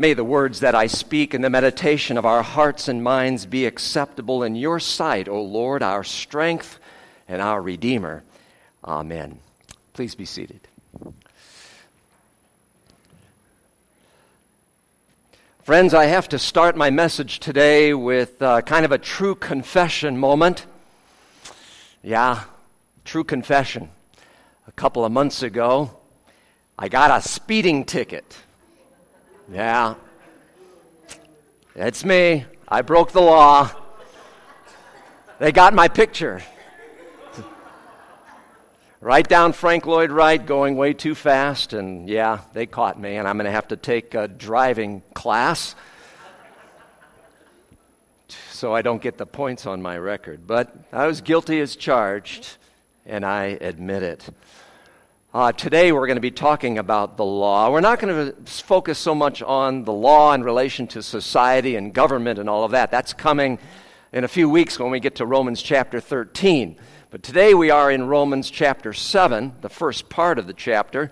May the words that I speak and the meditation of our hearts and minds be acceptable in your sight, O Lord, our strength and our Redeemer. Amen. Please be seated. Friends, I have to start my message today with uh, kind of a true confession moment. Yeah, true confession. A couple of months ago, I got a speeding ticket. Yeah. It's me. I broke the law. They got my picture. right down Frank Lloyd Wright going way too fast, and yeah, they caught me, and I'm going to have to take a driving class so I don't get the points on my record. But I was guilty as charged, and I admit it. Uh, today we're going to be talking about the law. We're not going to focus so much on the law in relation to society and government and all of that. That's coming in a few weeks when we get to Romans chapter 13. But today we are in Romans chapter 7, the first part of the chapter,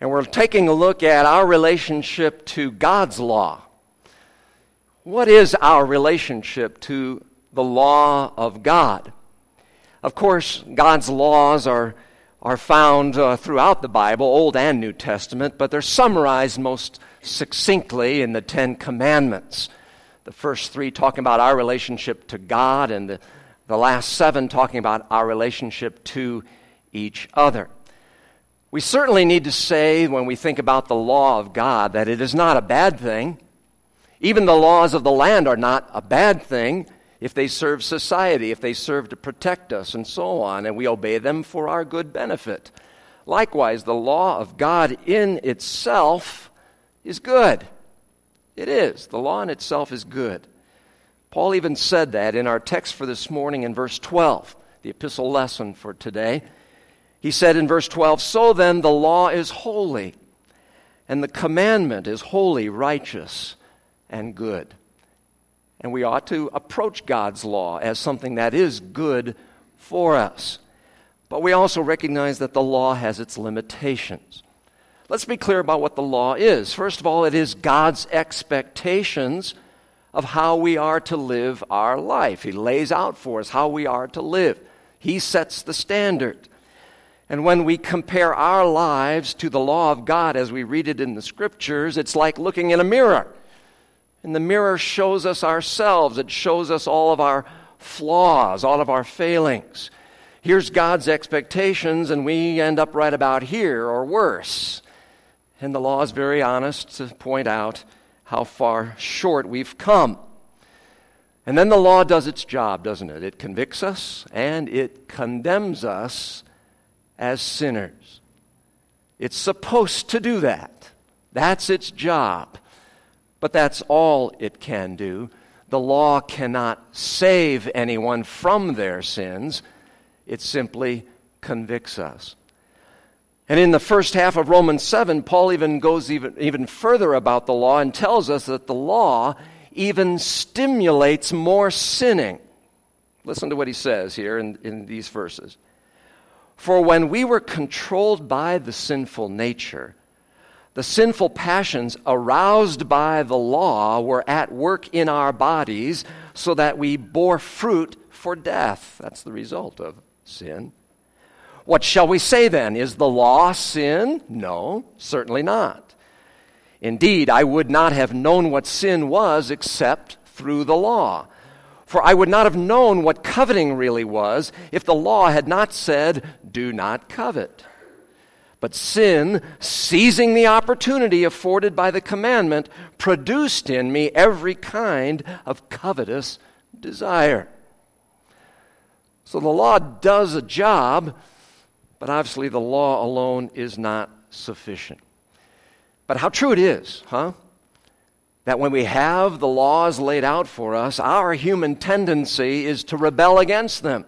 and we're taking a look at our relationship to God's law. What is our relationship to the law of God? Of course, God's laws are are found uh, throughout the Bible, Old and New Testament, but they're summarized most succinctly in the Ten Commandments. The first three talking about our relationship to God, and the, the last seven talking about our relationship to each other. We certainly need to say, when we think about the law of God, that it is not a bad thing. Even the laws of the land are not a bad thing if they serve society, if they serve to protect us, and so on, and we obey them for our good benefit. Likewise, the law of God in itself is good. It is. The law in itself is good. Paul even said that in our text for this morning in verse 12, the epistle lesson for today. He said in verse 12, So then the law is holy, and the commandment is holy, righteous, and good. And we ought to approach God's law as something that is good for us. But we also recognize that the law has its limitations. Let's be clear about what the law is. First of all, it is God's expectations of how we are to live our life. He lays out for us how we are to live, He sets the standard. And when we compare our lives to the law of God as we read it in the scriptures, it's like looking in a mirror. And the mirror shows us ourselves, it shows us all of our flaws, all of our failings. Here's God's expectations, and we end up right about here or worse. And the law is very honest to point out how far short we've come. And then the law does its job, doesn't it? It convicts us and it condemns us as sinners. It's supposed to do that. That's its job. But that's all it can do. The law cannot save anyone from their sins, it simply convicts us. And in the first half of Romans 7, Paul even goes even, even further about the law and tells us that the law even stimulates more sinning. Listen to what he says here in, in these verses. For when we were controlled by the sinful nature, the sinful passions aroused by the law were at work in our bodies so that we bore fruit for death. That's the result of sin. What shall we say then? Is the law sin? No, certainly not. Indeed, I would not have known what sin was except through the law. For I would not have known what coveting really was if the law had not said, Do not covet. But sin, seizing the opportunity afforded by the commandment, produced in me every kind of covetous desire. So the law does a job, but obviously the law alone is not sufficient. But how true it is, huh? That when we have the laws laid out for us, our human tendency is to rebel against them,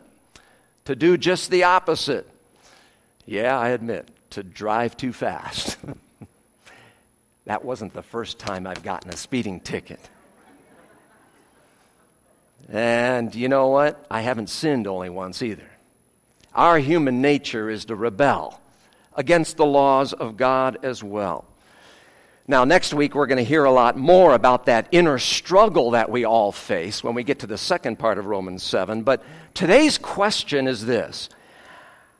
to do just the opposite. Yeah, I admit, to drive too fast. that wasn't the first time I've gotten a speeding ticket. And you know what? I haven't sinned only once either. Our human nature is to rebel against the laws of God as well. Now, next week, we're going to hear a lot more about that inner struggle that we all face when we get to the second part of Romans 7. But today's question is this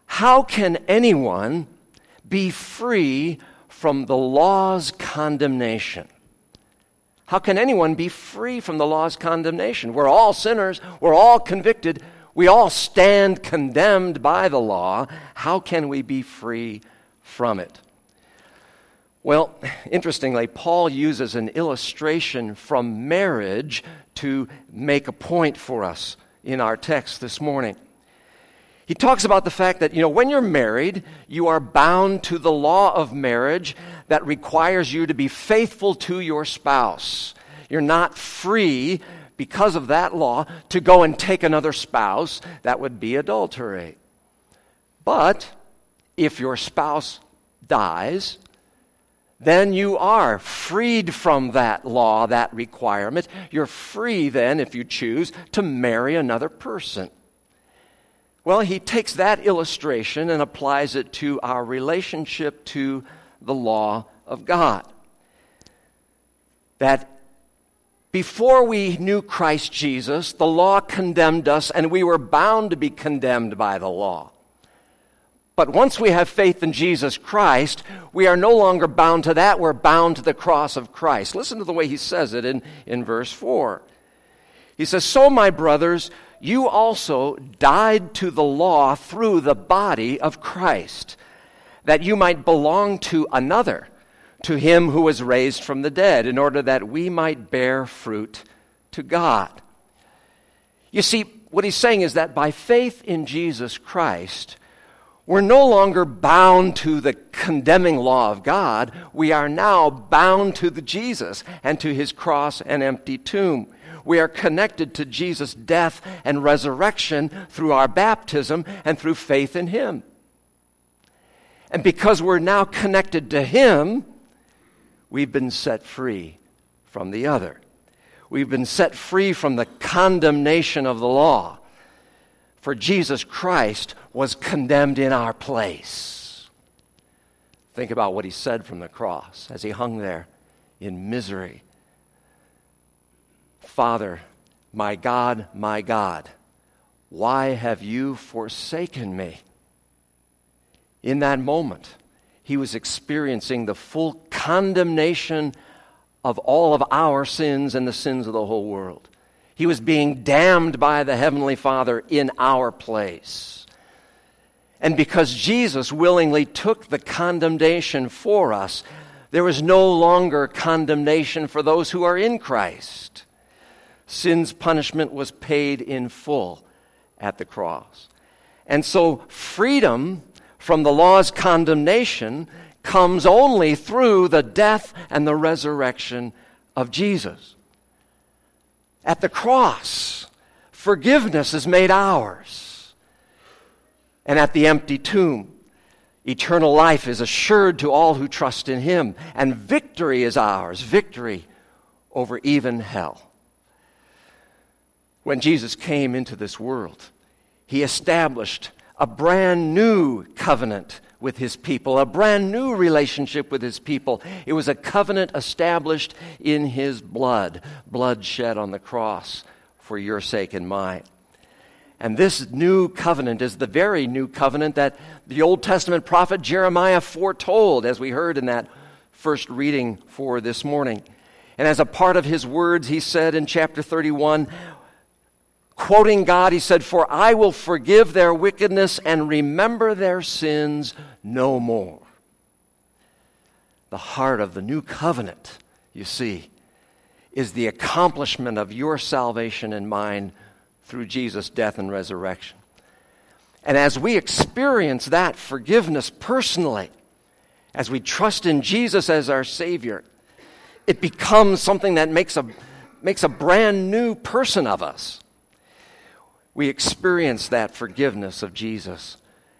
How can anyone be free from the law's condemnation? How can anyone be free from the law's condemnation? We're all sinners, we're all convicted, we all stand condemned by the law. How can we be free from it? Well, interestingly, Paul uses an illustration from marriage to make a point for us in our text this morning. He talks about the fact that, you know, when you're married, you are bound to the law of marriage that requires you to be faithful to your spouse. You're not free because of that law to go and take another spouse. That would be adultery. But if your spouse dies, then you are freed from that law, that requirement. You're free then, if you choose, to marry another person. Well, he takes that illustration and applies it to our relationship to the law of God. That before we knew Christ Jesus, the law condemned us and we were bound to be condemned by the law. But once we have faith in Jesus Christ, we are no longer bound to that. We're bound to the cross of Christ. Listen to the way he says it in, in verse 4. He says, So, my brothers, you also died to the law through the body of Christ, that you might belong to another, to him who was raised from the dead, in order that we might bear fruit to God. You see, what he's saying is that by faith in Jesus Christ, we're no longer bound to the condemning law of God. We are now bound to the Jesus and to his cross and empty tomb. We are connected to Jesus' death and resurrection through our baptism and through faith in him. And because we're now connected to him, we've been set free from the other. We've been set free from the condemnation of the law. For Jesus Christ was condemned in our place. Think about what he said from the cross as he hung there in misery Father, my God, my God, why have you forsaken me? In that moment, he was experiencing the full condemnation of all of our sins and the sins of the whole world. He was being damned by the Heavenly Father in our place. And because Jesus willingly took the condemnation for us, there is no longer condemnation for those who are in Christ. Sin's punishment was paid in full at the cross. And so, freedom from the law's condemnation comes only through the death and the resurrection of Jesus. At the cross, forgiveness is made ours and at the empty tomb. Eternal life is assured to all who trust in him, and victory is ours victory over even hell. When Jesus came into this world, he established a brand new covenant with his people, a brand new relationship with his people. It was a covenant established in his blood, blood shed on the cross for your sake and mine. And this new covenant is the very new covenant that the Old Testament prophet Jeremiah foretold, as we heard in that first reading for this morning. And as a part of his words, he said in chapter 31, quoting God, he said, For I will forgive their wickedness and remember their sins no more. The heart of the new covenant, you see, is the accomplishment of your salvation and mine through Jesus' death and resurrection. And as we experience that forgiveness personally, as we trust in Jesus as our Savior, it becomes something that makes a, makes a brand new person of us. We experience that forgiveness of Jesus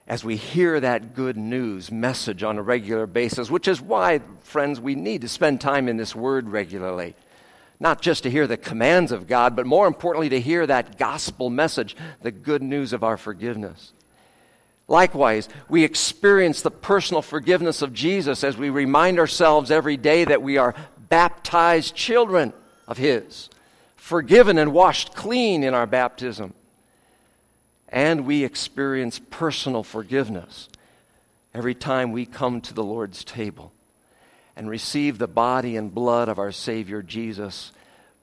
as we hear that good news message on a regular basis, which is why, friends, we need to spend time in this Word regularly not just to hear the commands of God, but more importantly, to hear that gospel message, the good news of our forgiveness. Likewise, we experience the personal forgiveness of Jesus as we remind ourselves every day that we are baptized children of His, forgiven and washed clean in our baptism. And we experience personal forgiveness every time we come to the Lord's table and receive the body and blood of our Savior Jesus,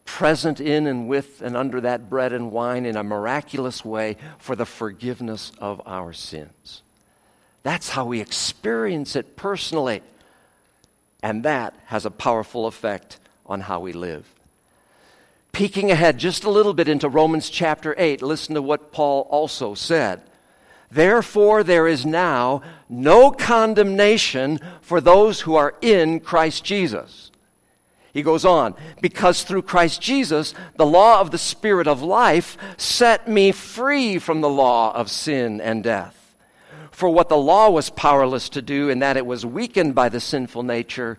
present in and with and under that bread and wine in a miraculous way for the forgiveness of our sins. That's how we experience it personally. And that has a powerful effect on how we live. Peeking ahead just a little bit into Romans chapter 8, listen to what Paul also said. Therefore, there is now no condemnation for those who are in Christ Jesus. He goes on, because through Christ Jesus, the law of the Spirit of life set me free from the law of sin and death. For what the law was powerless to do, in that it was weakened by the sinful nature,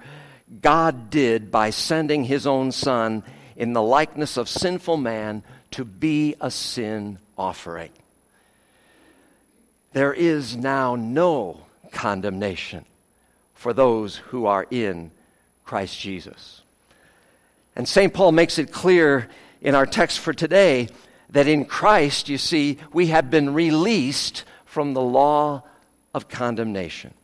God did by sending his own Son in the likeness of sinful man to be a sin offering there is now no condemnation for those who are in Christ Jesus. And St. Paul makes it clear in our text for today that in Christ, you see, we have been released from the law of condemnation.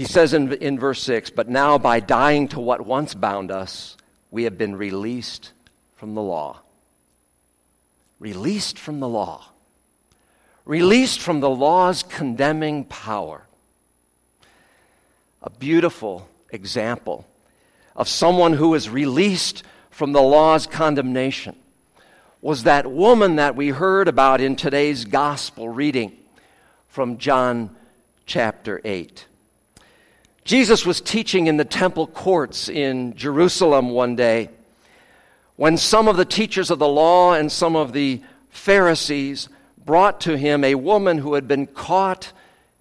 He says in, in verse 6 But now, by dying to what once bound us, we have been released from the law released from the law, released from the law's condemning power. A beautiful example of someone who was released from the law's condemnation was that woman that we heard about in today's gospel reading from John chapter 8. Jesus was teaching in the temple courts in Jerusalem one day when some of the teachers of the law and some of the Pharisees brought to him a woman who had been caught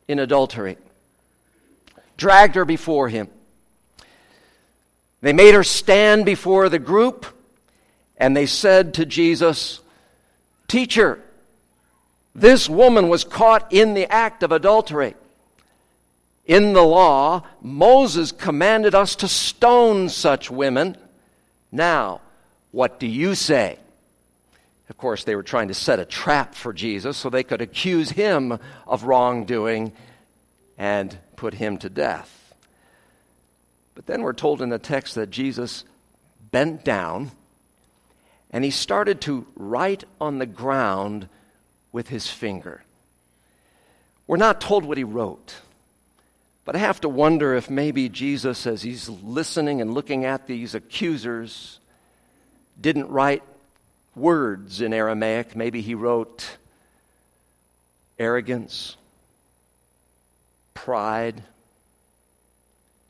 in adultery, dragged her before him. They made her stand before the group, and they said to Jesus, Teacher, this woman was caught in the act of adultery. In the law, Moses commanded us to stone such women. Now, what do you say? Of course, they were trying to set a trap for Jesus so they could accuse him of wrongdoing and put him to death. But then we're told in the text that Jesus bent down and he started to write on the ground with his finger. We're not told what he wrote. But I have to wonder if maybe Jesus, as he's listening and looking at these accusers, didn't write words in Aramaic. Maybe he wrote arrogance, pride,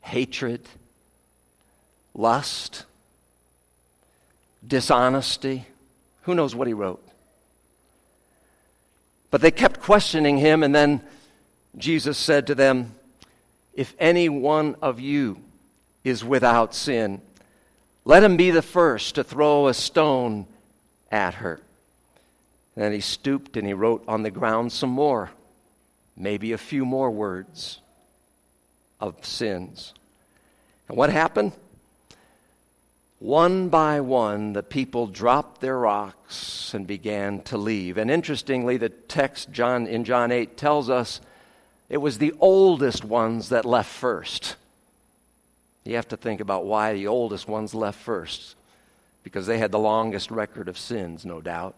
hatred, lust, dishonesty. Who knows what he wrote? But they kept questioning him, and then Jesus said to them, If any one of you is without sin, let him be the first to throw a stone at her. And then he stooped and he wrote on the ground some more, maybe a few more words of sins. And what happened? One by one, the people dropped their rocks and began to leave. And interestingly, the text John, in John 8 tells us it was the oldest ones that left first. You have to think about why the oldest ones left first. Because they had the longest record of sins, no doubt.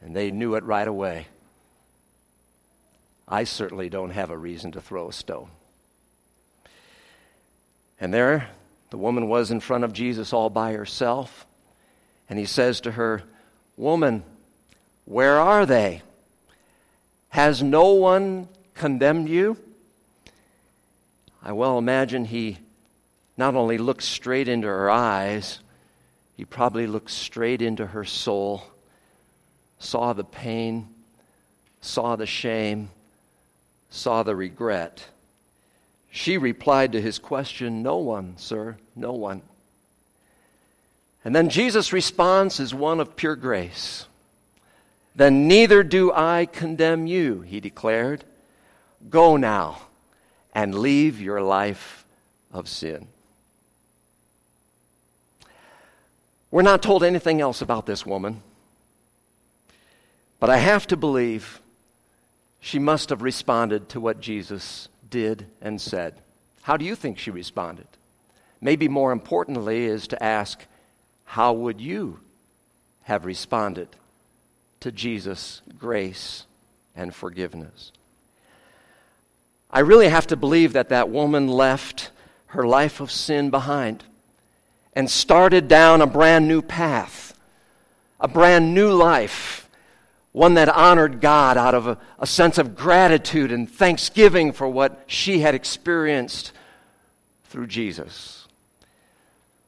And they knew it right away. I certainly don't have a reason to throw a stone. And there, the woman was in front of Jesus all by herself. And he says to her, Woman, where are they? Has no one condemned you? I well imagine he not only looked straight into her eyes, he probably looked straight into her soul, saw the pain, saw the shame, saw the regret. She replied to his question, No one, sir, no one. And then Jesus' response is one of pure grace. then neither do I condemn you, he declared. Go now and leave your life of sin. We're not told anything else about this woman, but I have to believe she must have responded to what Jesus did and said. How do you think she responded? Maybe more importantly is to ask, how would you have responded to Jesus' grace and forgiveness? I really have to believe that that woman left her life of sin behind and started down a brand new path, a brand new life, one that honored God out of a, a, sense of gratitude and thanksgiving for what she had experienced through Jesus.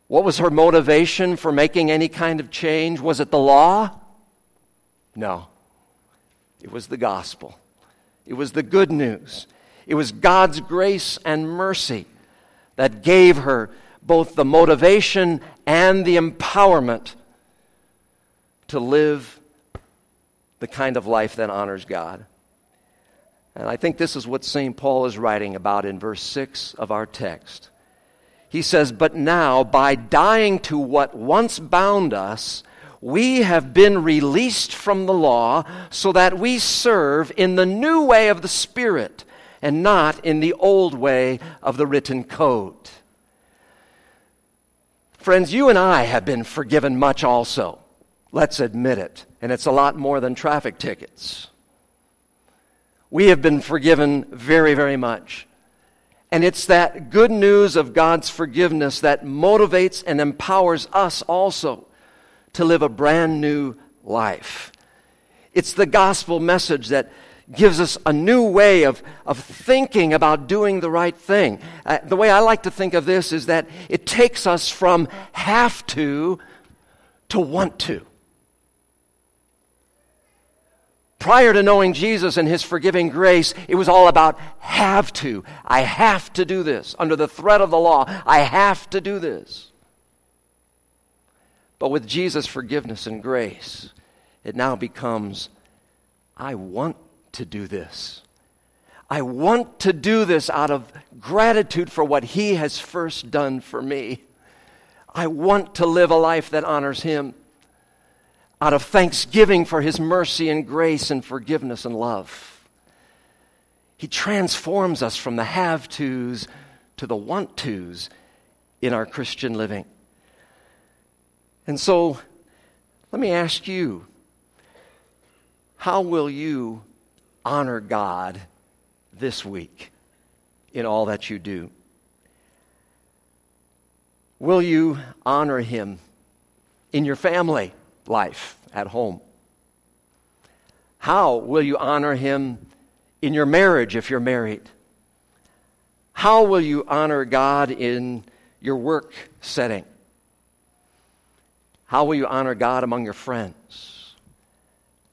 What was her motivation for making any kind of change? Was it the law? No. It was the gospel. It was the good news. It was God's grace and mercy that gave her both the motivation and the empowerment to live the kind of life that honors God. And I think this is what St. Paul is writing about in verse 6 of our text. He says, But now, by dying to what once bound us, we have been released from the law so that we serve in the new way of the Spirit and not in the old way of the written code. Friends, you and I have been forgiven much also. Let's admit it. And it's a lot more than traffic tickets. We have been forgiven very, very much. And it's that good news of God's forgiveness that motivates and empowers us also to live a brand new life. It's the gospel message that gives us a new way of, of thinking about doing the right thing. Uh, the way I like to think of this is that it takes us from have to to want to. Prior to knowing Jesus and his forgiving grace, it was all about have to. I have to do this. Under the threat of the law, I have to do this. But with Jesus' forgiveness and grace, it now becomes I want to do this. I want to do this out of gratitude for what He has first done for me. I want to live a life that honors Him out of thanksgiving for His mercy and grace and forgiveness and love. He transforms us from the have tos to the want tos in our Christian living. And so, let me ask you how will you honor God this week in all that you do? Will you honor Him in your family life at home? How will you honor Him in your marriage if you're married? How will you honor God in your work setting? How will you honor God among your friends?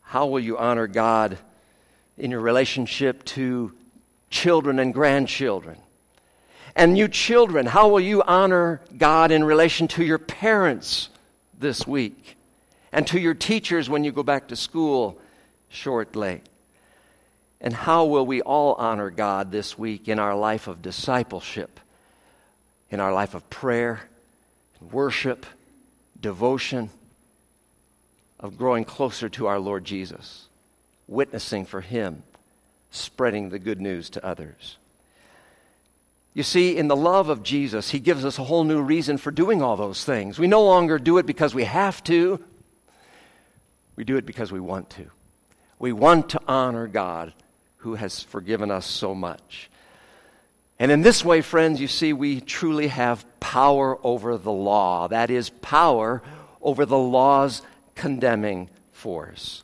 How will you honor God in your relationship to children and grandchildren. And you children, how will you honor God in relation to your parents this week? And to your teachers when you go back to school shortly? And how will we all honor God this week in our life of discipleship, in our life of prayer, worship, devotion, of growing closer to our Lord Jesus? Witnessing for Him, spreading the good news to others. You see, in the love of Jesus, He gives us a whole new reason for doing all those things. We no longer do it because we have to, we do it because we want to. We want to honor God who has forgiven us so much. And in this way, friends, you see, we truly have power over the law. That is, power over the law's condemning force.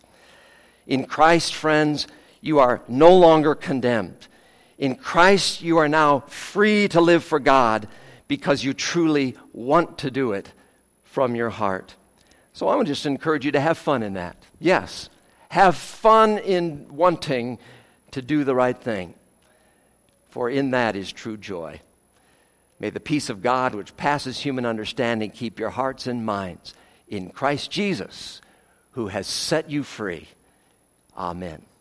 In Christ, friends, you are no longer condemned. In Christ, you are now free to live for God because you truly want to do it from your heart. So I would just encourage you to have fun in that. Yes, have fun in wanting to do the right thing, for in that is true joy. May the peace of God, which passes human understanding, keep your hearts and minds in Christ Jesus, who has set you free Amen.